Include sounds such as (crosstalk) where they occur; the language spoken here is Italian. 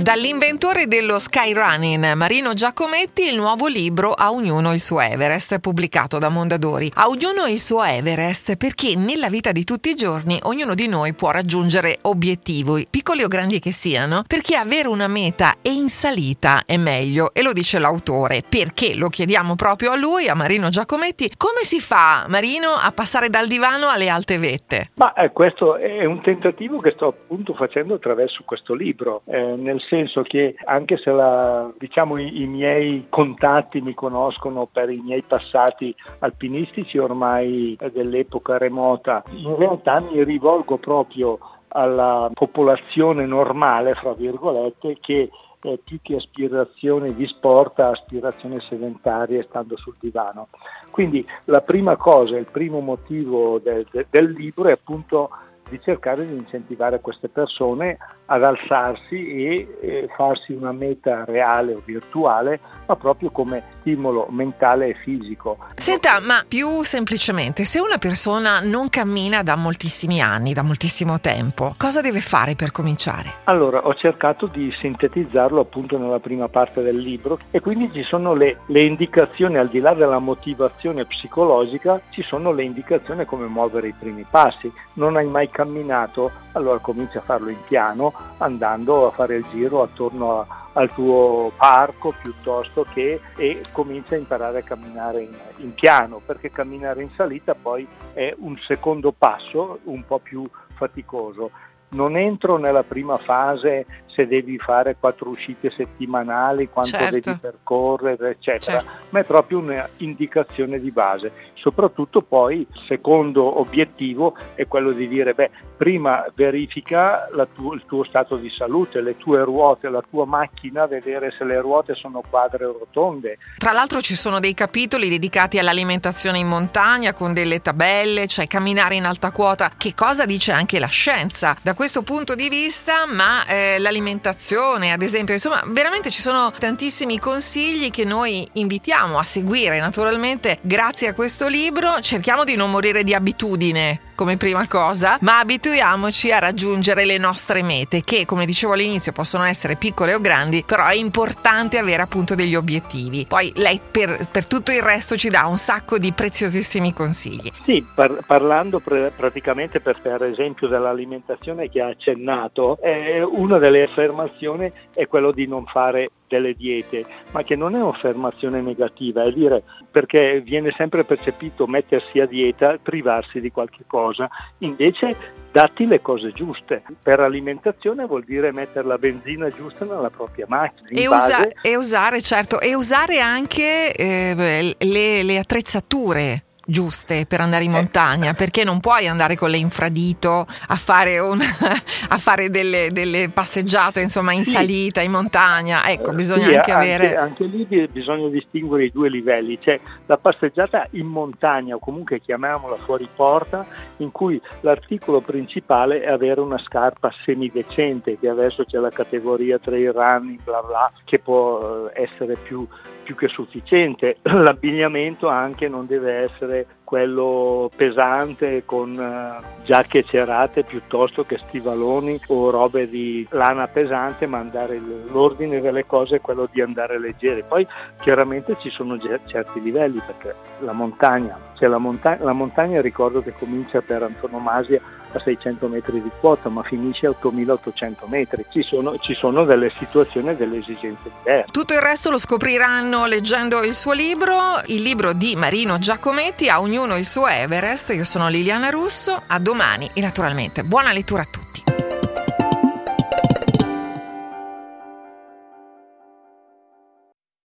Dall'inventore dello skyrunning Marino Giacometti il nuovo libro A ognuno il suo Everest pubblicato da Mondadori. A ognuno il suo Everest perché nella vita di tutti i giorni ognuno di noi può raggiungere obiettivi, piccoli o grandi che siano, perché avere una meta e in salita è meglio e lo dice l'autore. Perché lo chiediamo proprio a lui, a Marino Giacometti, come si fa Marino a passare dal divano alle alte vette? Ma eh, questo è un tentativo che sto appunto facendo attraverso questo libro, eh, nel senso che anche se la, diciamo, i, i, miei contatti mi conoscono per i miei passati alpinistici ormai dell'epoca remota, in realtà mi rivolgo proprio alla popolazione normale, fra virgolette, che eh, più che aspirazione di sport ha aspirazione sedentaria stando sul divano. Quindi la prima cosa, il primo motivo del, del libro è appunto di cercare di incentivare queste persone ad alzarsi e eh, farsi una meta reale o virtuale, ma proprio come stimolo mentale e fisico. Senta, ma più semplicemente, se una persona non cammina da moltissimi anni, da moltissimo tempo, cosa deve fare per cominciare? Allora, ho cercato di sintetizzarlo appunto nella prima parte del libro e quindi ci sono le, le indicazioni, al di là della motivazione psicologica, ci sono le indicazioni come muovere i primi passi. Non hai mai camminato, allora comincia a farlo in piano, andando a fare il giro attorno a, al tuo parco piuttosto che e comincia a imparare a camminare in, in piano, perché camminare in salita poi è un secondo passo un po' più faticoso. Non entro nella prima fase se devi fare quattro uscite settimanali, quanto certo. devi percorrere, eccetera, certo. ma è proprio un'indicazione di base. Soprattutto poi il secondo obiettivo è quello di dire, beh, prima verifica tu, il tuo stato di salute, le tue ruote, la tua macchina, vedere se le ruote sono quadre o rotonde. Tra l'altro ci sono dei capitoli dedicati all'alimentazione in montagna con delle tabelle, cioè camminare in alta quota, che cosa dice anche la scienza da questo punto di vista, ma eh, l'alimentazione l'alimentazione, ad esempio. Insomma, veramente ci sono tantissimi consigli che noi invitiamo a seguire. Naturalmente, grazie a questo libro, cerchiamo di non morire di abitudine come prima cosa, ma abituiamoci a raggiungere le nostre mete, che come dicevo all'inizio possono essere piccole o grandi, però è importante avere appunto degli obiettivi. Poi lei per, per tutto il resto ci dà un sacco di preziosissimi consigli. Sì, par- parlando pre- praticamente per, per esempio dell'alimentazione che ha accennato, eh, una delle affermazioni è quello di non fare delle diete, ma che non è un'affermazione negativa, è dire perché viene sempre percepito mettersi a dieta, privarsi di qualche cosa, invece datti le cose giuste. Per alimentazione vuol dire mettere la benzina giusta nella propria macchina. E, usa- e, usare, certo, e usare anche eh, le, le attrezzature giuste per andare in eh. montagna, perché non puoi andare con le infradito a fare, una, (laughs) a fare delle, delle, passeggiate insomma, in sì. salita, in montagna. Ecco, bisogna sì, anche, anche avere. Anche lì bisogna distinguere i due livelli, c'è la passeggiata in montagna o comunque chiamiamola fuori porta, in cui l'articolo principale è avere una scarpa semidecente, che adesso c'è la categoria trail running, bla bla, che può eh, essere più più che sufficiente. (clears throat) L'abbigliamento anche non deve essere quello pesante con uh, giacche cerate piuttosto che stivaloni o robe di lana pesante, ma andare l'ordine delle cose è quello di andare leggeri. Poi chiaramente ci sono certi livelli perché la montagna, cioè la, monta- la montagna ricordo che comincia per antonomasia a 600 metri di quota ma finisce a 8800 metri. Ci sono, ci sono delle situazioni e delle esigenze diverse. Tutto il resto lo scopriranno leggendo il suo libro, il libro di Marino Giacometti, a ognuno il suo Everest. Io sono Liliana Russo, a domani e naturalmente buona lettura a tutti.